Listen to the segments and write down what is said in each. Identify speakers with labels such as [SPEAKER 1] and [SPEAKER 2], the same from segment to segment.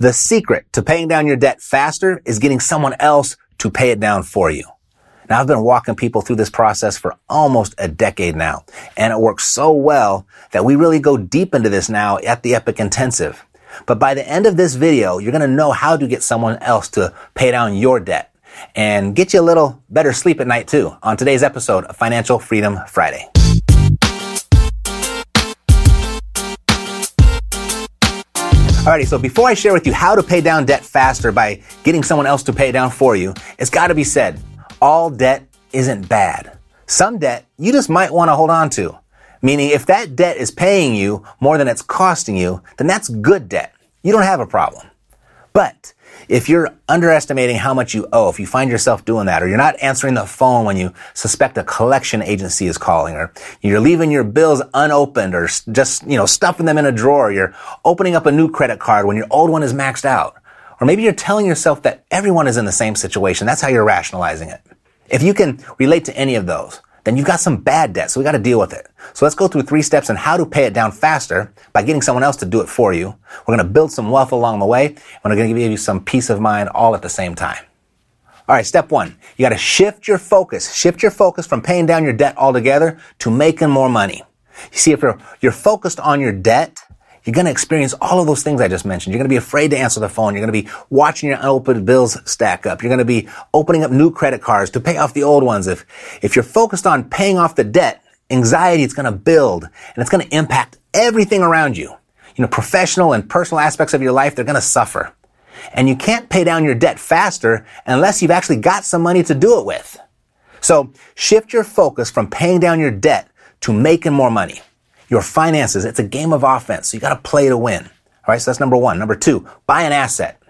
[SPEAKER 1] The secret to paying down your debt faster is getting someone else to pay it down for you. Now, I've been walking people through this process for almost a decade now, and it works so well that we really go deep into this now at the Epic Intensive. But by the end of this video, you're going to know how to get someone else to pay down your debt and get you a little better sleep at night too on today's episode of Financial Freedom Friday. Alrighty, so before I share with you how to pay down debt faster by getting someone else to pay it down for you, it's gotta be said, all debt isn't bad. Some debt you just might wanna hold on to. Meaning if that debt is paying you more than it's costing you, then that's good debt. You don't have a problem. But if you're underestimating how much you owe, if you find yourself doing that, or you're not answering the phone when you suspect a collection agency is calling, or you're leaving your bills unopened, or just, you know, stuffing them in a drawer, you're opening up a new credit card when your old one is maxed out, or maybe you're telling yourself that everyone is in the same situation. That's how you're rationalizing it. If you can relate to any of those, then you've got some bad debt, so we got to deal with it. So let's go through three steps on how to pay it down faster by getting someone else to do it for you. We're going to build some wealth along the way, and we're going to give you some peace of mind all at the same time. All right, step one, you got to shift your focus. Shift your focus from paying down your debt altogether to making more money. You see, if you're, you're focused on your debt, you're going to experience all of those things I just mentioned. You're going to be afraid to answer the phone. You're going to be watching your unopened bills stack up. You're going to be opening up new credit cards to pay off the old ones. If, if you're focused on paying off the debt, anxiety is going to build and it's going to impact everything around you. You know, professional and personal aspects of your life, they're going to suffer. And you can't pay down your debt faster unless you've actually got some money to do it with. So shift your focus from paying down your debt to making more money your finances. It's a game of offense. So you got to play to win. All right. So that's number one. Number two, buy an asset.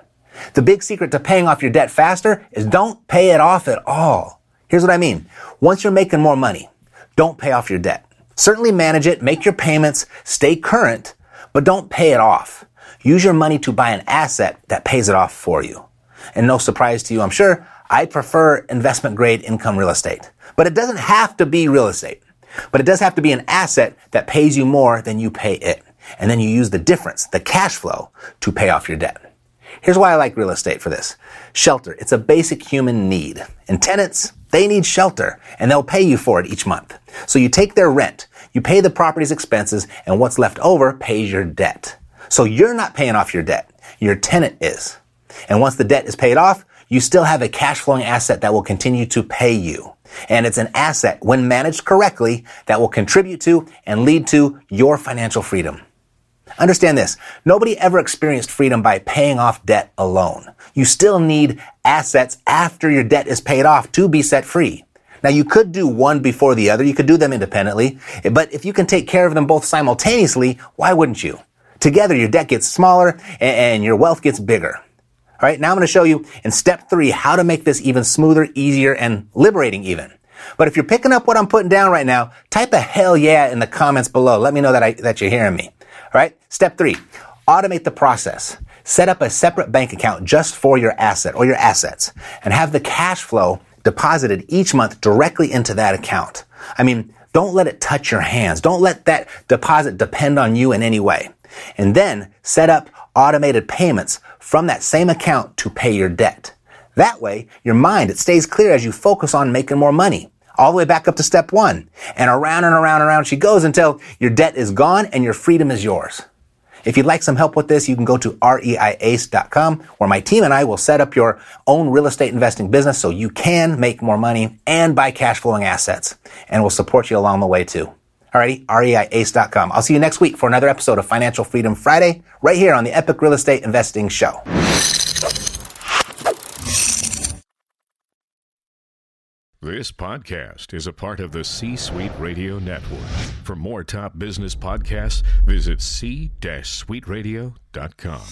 [SPEAKER 1] The big secret to paying off your debt faster is don't pay it off at all. Here's what I mean. Once you're making more money, don't pay off your debt. Certainly manage it, make your payments, stay current, but don't pay it off. Use your money to buy an asset that pays it off for you. And no surprise to you, I'm sure, I prefer investment grade income real estate. But it doesn't have to be real estate. But it does have to be an asset that pays you more than you pay it. And then you use the difference, the cash flow, to pay off your debt. Here's why I like real estate for this. Shelter. It's a basic human need. And tenants, they need shelter and they'll pay you for it each month. So you take their rent, you pay the property's expenses, and what's left over pays your debt. So you're not paying off your debt. Your tenant is. And once the debt is paid off, you still have a cash flowing asset that will continue to pay you. And it's an asset when managed correctly that will contribute to and lead to your financial freedom. Understand this. Nobody ever experienced freedom by paying off debt alone. You still need assets after your debt is paid off to be set free. Now you could do one before the other. You could do them independently. But if you can take care of them both simultaneously, why wouldn't you? Together your debt gets smaller and your wealth gets bigger. All right, now I'm going to show you in step three how to make this even smoother, easier, and liberating even. But if you're picking up what I'm putting down right now, type a hell yeah in the comments below. Let me know that I, that you're hearing me. All right. Step three, automate the process. Set up a separate bank account just for your asset or your assets and have the cash flow deposited each month directly into that account. I mean, don't let it touch your hands. Don't let that deposit depend on you in any way. And then set up automated payments from that same account to pay your debt. That way, your mind, it stays clear as you focus on making more money. All the way back up to step one. And around and around and around she goes until your debt is gone and your freedom is yours. If you'd like some help with this, you can go to reiace.com where my team and I will set up your own real estate investing business so you can make more money and buy cash flowing assets. And we'll support you along the way too. Alrighty, reiace.com. I'll see you next week for another episode of Financial Freedom Friday right here on the Epic Real Estate Investing Show.
[SPEAKER 2] This podcast is a part of the C Suite Radio Network. For more top business podcasts, visit c-suiteradio.com.